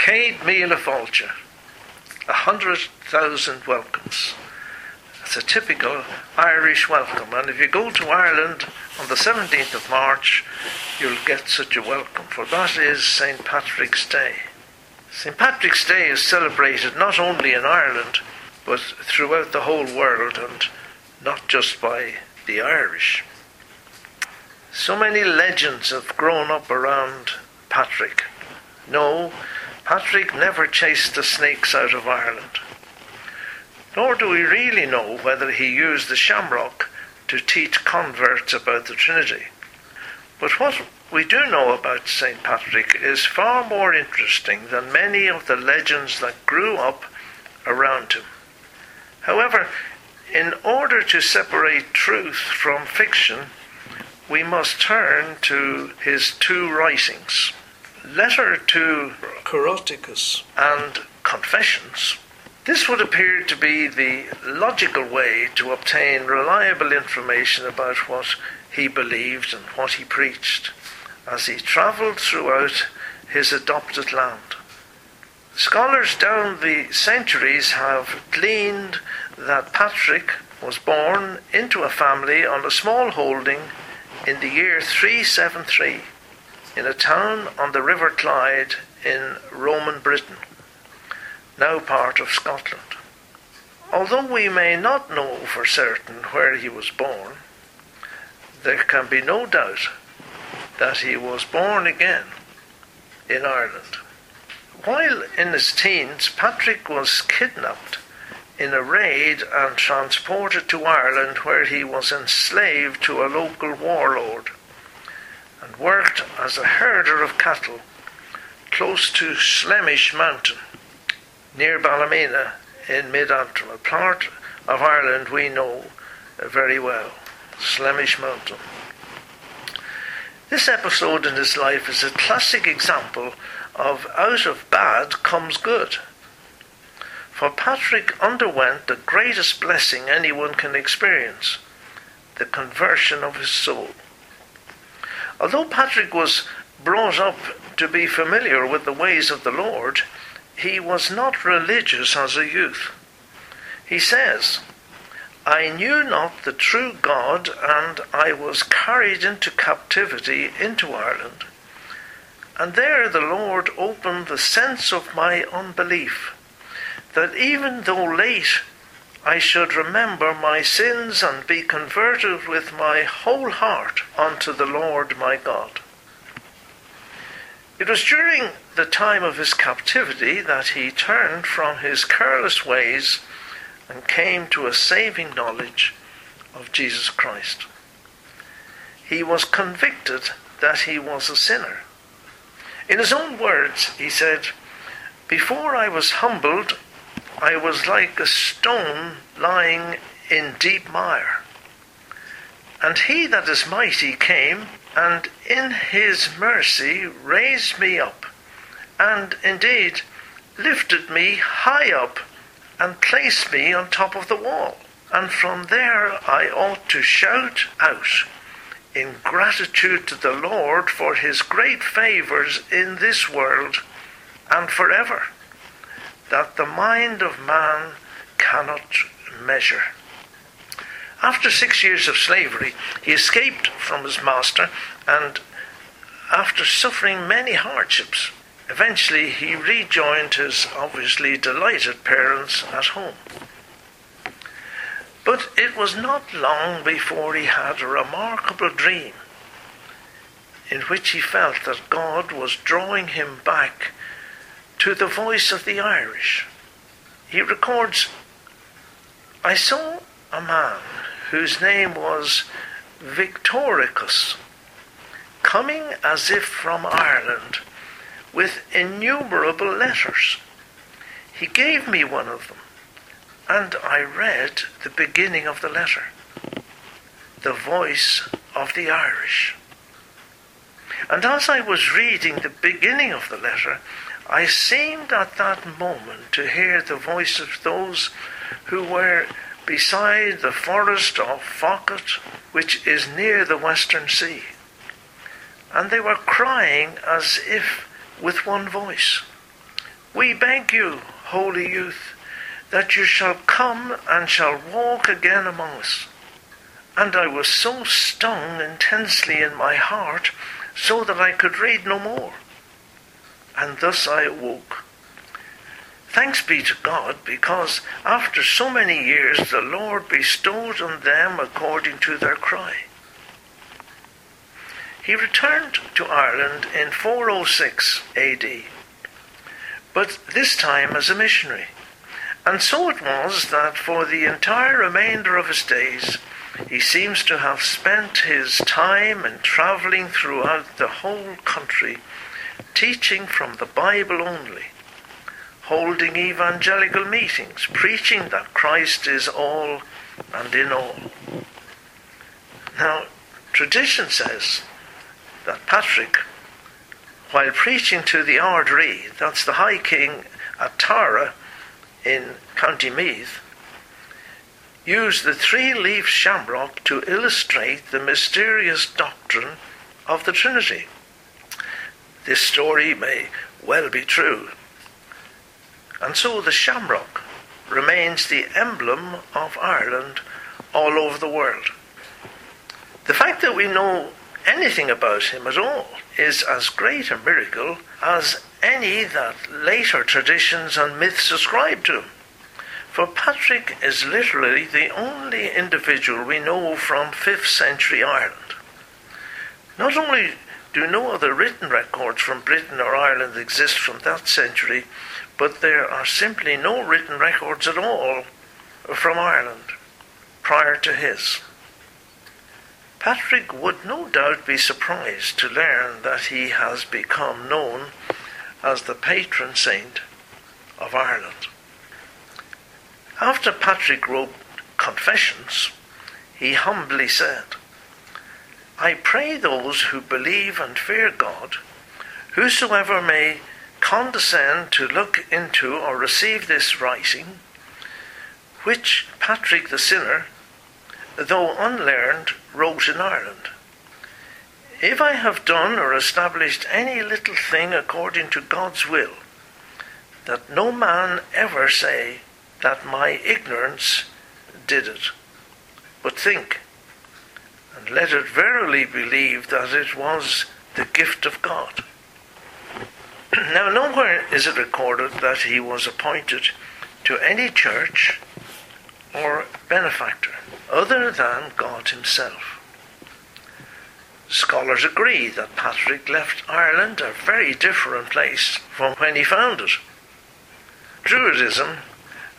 Céad Fáilte, a hundred thousand welcomes. It's a typical Irish welcome, and if you go to Ireland on the 17th of March, you'll get such a welcome, for that is St. Patrick's Day. St. Patrick's Day is celebrated not only in Ireland, but throughout the whole world, and not just by the Irish. So many legends have grown up around Patrick. No, Patrick never chased the snakes out of Ireland. Nor do we really know whether he used the shamrock to teach converts about the Trinity. But what we do know about St. Patrick is far more interesting than many of the legends that grew up around him. However, in order to separate truth from fiction, we must turn to his two writings Letter to Coroticus and Confessions. This would appear to be the logical way to obtain reliable information about what he believed and what he preached as he travelled throughout his adopted land. Scholars down the centuries have gleaned that Patrick was born into a family on a small holding in the year 373 in a town on the River Clyde in Roman Britain now part of Scotland. Although we may not know for certain where he was born, there can be no doubt that he was born again in Ireland. While in his teens, Patrick was kidnapped in a raid and transported to Ireland, where he was enslaved to a local warlord and worked as a herder of cattle close to Slemish Mountain near Ballymena in mid Antrim, a part of Ireland we know very well, Slemish Mountain. This episode in his life is a classic example of out of bad comes good. For Patrick underwent the greatest blessing anyone can experience the conversion of his soul. Although Patrick was brought up to be familiar with the ways of the Lord, he was not religious as a youth. He says, I knew not the true God, and I was carried into captivity into Ireland. And there the Lord opened the sense of my unbelief, that even though late, I should remember my sins and be converted with my whole heart unto the Lord my God. It was during the time of his captivity that he turned from his careless ways and came to a saving knowledge of Jesus Christ. He was convicted that he was a sinner. In his own words, he said, Before I was humbled, I was like a stone lying in deep mire. And he that is mighty came and in his mercy raised me up, and indeed lifted me high up and placed me on top of the wall. And from there I ought to shout out in gratitude to the Lord for his great favours in this world and forever, that the mind of man cannot measure. After six years of slavery, he escaped from his master and, after suffering many hardships, eventually he rejoined his obviously delighted parents at home. But it was not long before he had a remarkable dream in which he felt that God was drawing him back to the voice of the Irish. He records, I saw a man whose name was Victoricus, coming as if from Ireland with innumerable letters. He gave me one of them, and I read the beginning of the letter The Voice of the Irish. And as I was reading the beginning of the letter, I seemed at that moment to hear the voice of those who were beside the forest of Foclut, which is near the western sea. And they were crying as if with one voice We beg you, holy youth, that you shall come and shall walk again among us. And I was so stung intensely in my heart, so that I could read no more. And thus I awoke. Thanks be to God, because after so many years the Lord bestowed on them according to their cry. He returned to Ireland in 406 AD, but this time as a missionary. And so it was that for the entire remainder of his days, he seems to have spent his time in travelling throughout the whole country, teaching from the Bible only, holding evangelical meetings, preaching that Christ is all and in all. Now, tradition says that Patrick, while preaching to the Ard Righ, that's the High King at Tara in County Meath, used the three leaf shamrock to illustrate the mysterious doctrine of the Trinity. This story may well be true. And so the shamrock remains the emblem of Ireland all over the world. The fact that we know anything about him at all is as great a miracle as any that later traditions and myths ascribe to him. For Patrick is literally the only individual we know from 5th century Ireland. Not only do no other written records from Britain or Ireland exist from that century, but there are simply no written records at all from Ireland prior to his. Patrick would no doubt be surprised to learn that he has become known as the patron saint of Ireland. After Patrick wrote Confessions, he humbly said, I pray those who believe and fear God, whosoever may condescend to look into or receive this writing, which Patrick the sinner though unlearned, wrote in Ireland. If I have done or established any little thing according to God's will, that no man ever say that my ignorance did it, but think, and let it verily believe that it was the gift of God. now, nowhere is it recorded that he was appointed to any church or benefactor other than God Himself. Scholars agree that Patrick left Ireland a very different place from when he found it. Druidism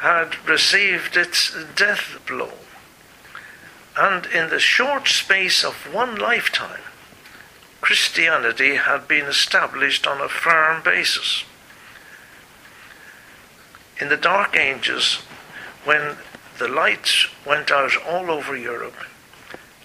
had received its death blow, and in the short space of one lifetime, Christianity had been established on a firm basis. In the Dark Ages, when the lights went out all over Europe.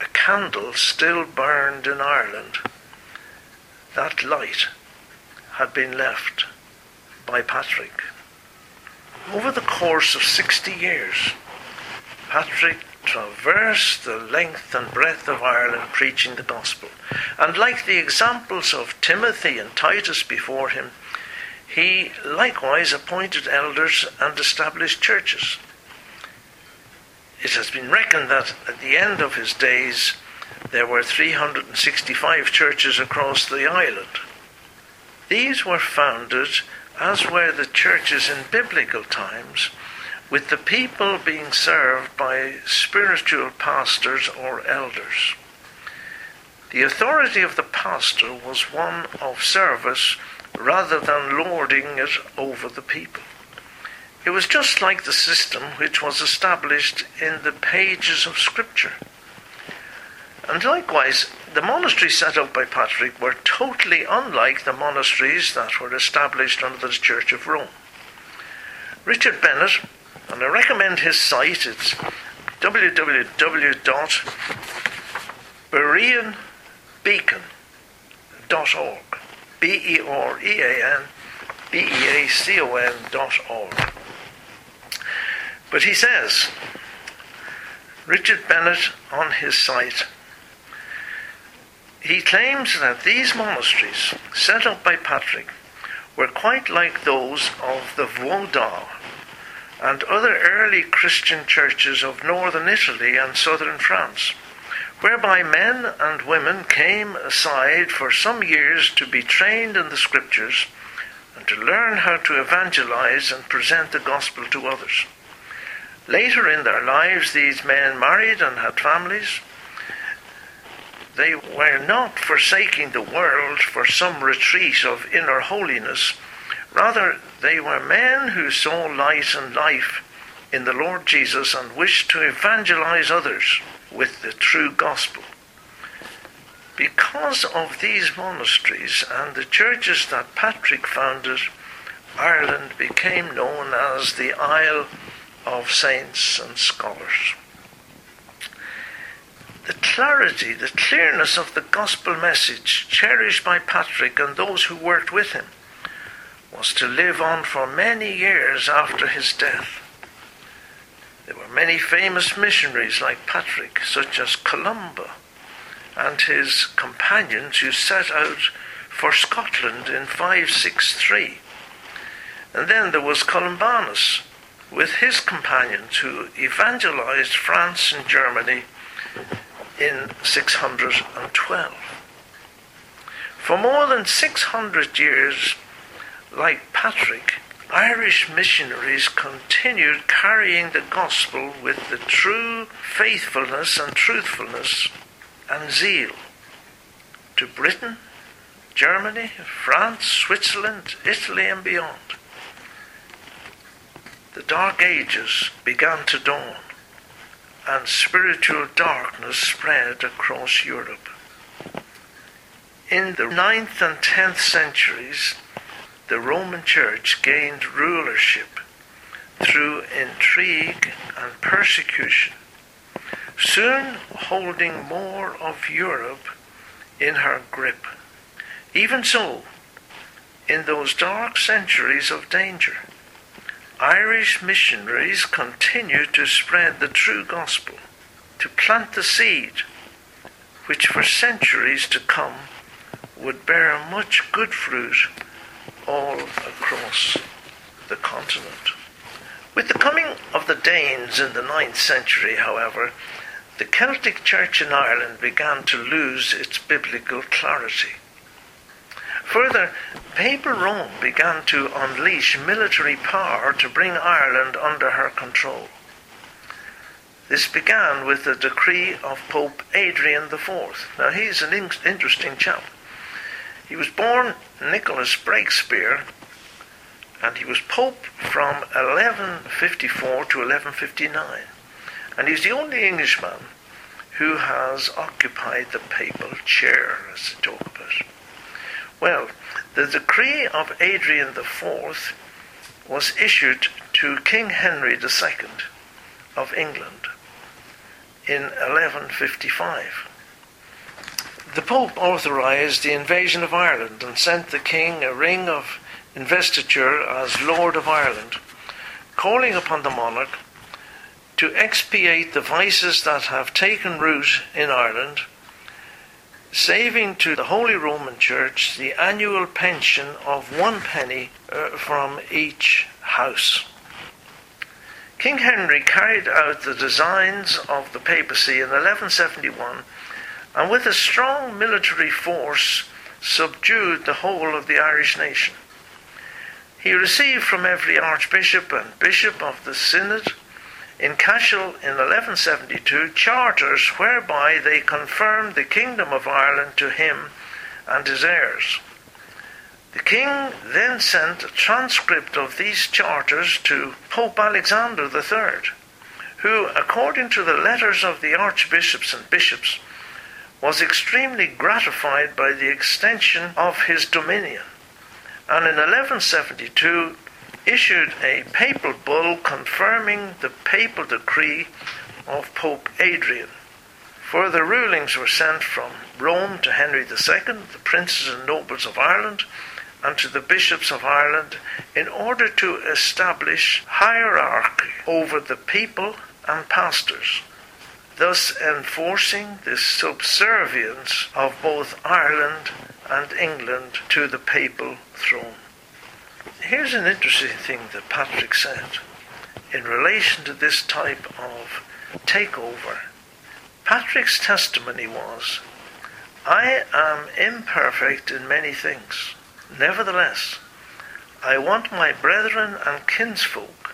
A candle still burned in Ireland. That light had been left by Patrick. Over the course of 60 years, Patrick traversed the length and breadth of Ireland preaching the gospel. And like the examples of Timothy and Titus before him, he likewise appointed elders and established churches. It has been reckoned that at the end of his days there were 365 churches across the island. These were founded, as were the churches in biblical times, with the people being served by spiritual pastors or elders. The authority of the pastor was one of service rather than lording it over the people. It was just like the system which was established in the pages of Scripture. And likewise, the monasteries set up by Patrick were totally unlike the monasteries that were established under the Church of Rome. Richard Bennett, and I recommend his site, it's www.bereanbeacon.org. B E R E A N B E A C O N dot org. But he says, Richard Bennett on his site, he claims that these monasteries, set up by Patrick, were quite like those of the Vaudois and other early Christian churches of northern Italy and southern France, whereby men and women came aside for some years to be trained in the scriptures and to learn how to evangelize and present the gospel to others. Later in their lives, these men married and had families. They were not forsaking the world for some retreat of inner holiness. Rather, they were men who saw light and life in the Lord Jesus and wished to evangelize others with the true gospel. Because of these monasteries and the churches that Patrick founded, Ireland became known as the Isle of Saints and Scholars. The clarity, the clearness of the gospel message cherished by Patrick and those who worked with him was to live on for many years after his death. There were many famous missionaries like Patrick, such as Columba and his companions who set out for Scotland in 563. And then there was Columbanus with his companions who evangelized France and Germany in 612. For more than 600 years, like Patrick, Irish missionaries continued carrying the gospel with the true faithfulness and truthfulness and zeal to Britain, Germany, France, Switzerland, Italy, and beyond. The Dark Ages began to dawn, and spiritual darkness spread across Europe. In the ninth and tenth centuries, the Roman Church gained rulership through intrigue and persecution soon holding more of Europe in her grip. Even so, in those dark centuries of danger, Irish missionaries continued to spread the true gospel, to plant the seed, which for centuries to come would bear much good fruit all across the continent. With the coming of the Danes in the ninth century, however, the Celtic Church in Ireland began to lose its biblical clarity. Further, Papal Rome began to unleash military power to bring Ireland under her control. This began with the decree of Pope Adrian IV. Now, he's an in- interesting chap. He was born Nicholas Breakspear, and he was Pope from 1154 to 1159 and he's the only Englishman who has occupied the papal chair, as they talk about. Well, the decree of Adrian IV was issued to King Henry II of England in 1155. The Pope authorized the invasion of Ireland and sent the King a ring of investiture as Lord of Ireland, calling upon the monarch to expiate the vices that have taken root in Ireland, saving to the Holy Roman Church the annual pension of one penny uh, from each house. King Henry carried out the designs of the papacy in 1171 and with a strong military force subdued the whole of the Irish nation. He received from every archbishop and bishop of the synod in Cashel in 1172 charters whereby they confirmed the kingdom of Ireland to him and his heirs. The king then sent a transcript of these charters to Pope Alexander III, who, according to the letters of the archbishops and bishops, was extremely gratified by the extension of his dominion, and in 1172 issued a papal bull confirming the papal decree of Pope Adrian. Further rulings were sent from Rome to Henry II, the princes and nobles of Ireland, and to the bishops of Ireland in order to establish hierarchy over the people and pastors, thus enforcing the subservience of both Ireland and England to the papal throne. Here's an interesting thing that Patrick said in relation to this type of takeover. Patrick's testimony was, I am imperfect in many things. Nevertheless, I want my brethren and kinsfolk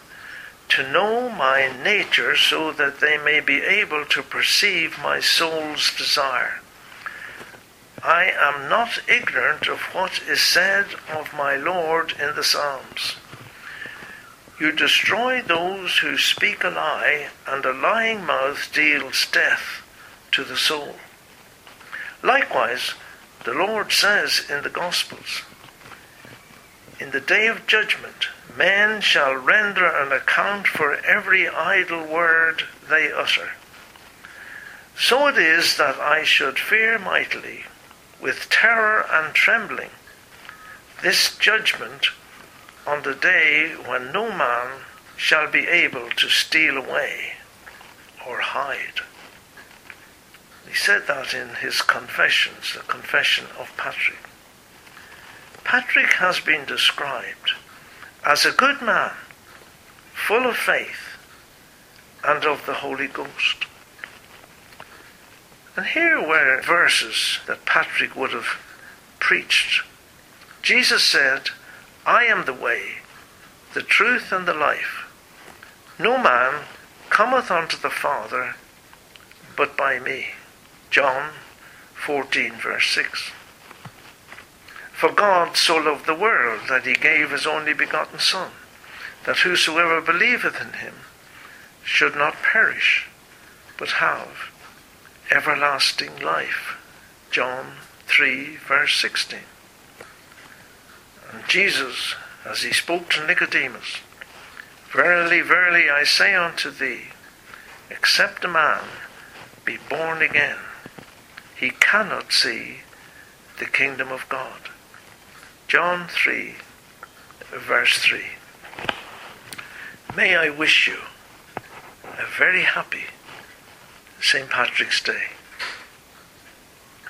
to know my nature so that they may be able to perceive my soul's desire. I am not ignorant of what is said of my Lord in the Psalms. You destroy those who speak a lie, and a lying mouth deals death to the soul. Likewise, the Lord says in the Gospels, In the day of judgment, men shall render an account for every idle word they utter. So it is that I should fear mightily, with terror and trembling, this judgment on the day when no man shall be able to steal away or hide. He said that in his confessions, the confession of Patrick. Patrick has been described as a good man, full of faith and of the Holy Ghost. And here were verses that Patrick would have preached. Jesus said, I am the way, the truth, and the life. No man cometh unto the Father but by me. John 14, verse 6. For God so loved the world that he gave his only begotten Son, that whosoever believeth in him should not perish, but have everlasting life. John 3, verse 16. And Jesus, as he spoke to Nicodemus, Verily, verily, I say unto thee, except a man be born again, he cannot see the kingdom of God. John 3, verse 3. May I wish you a very happy St. Patrick's Day.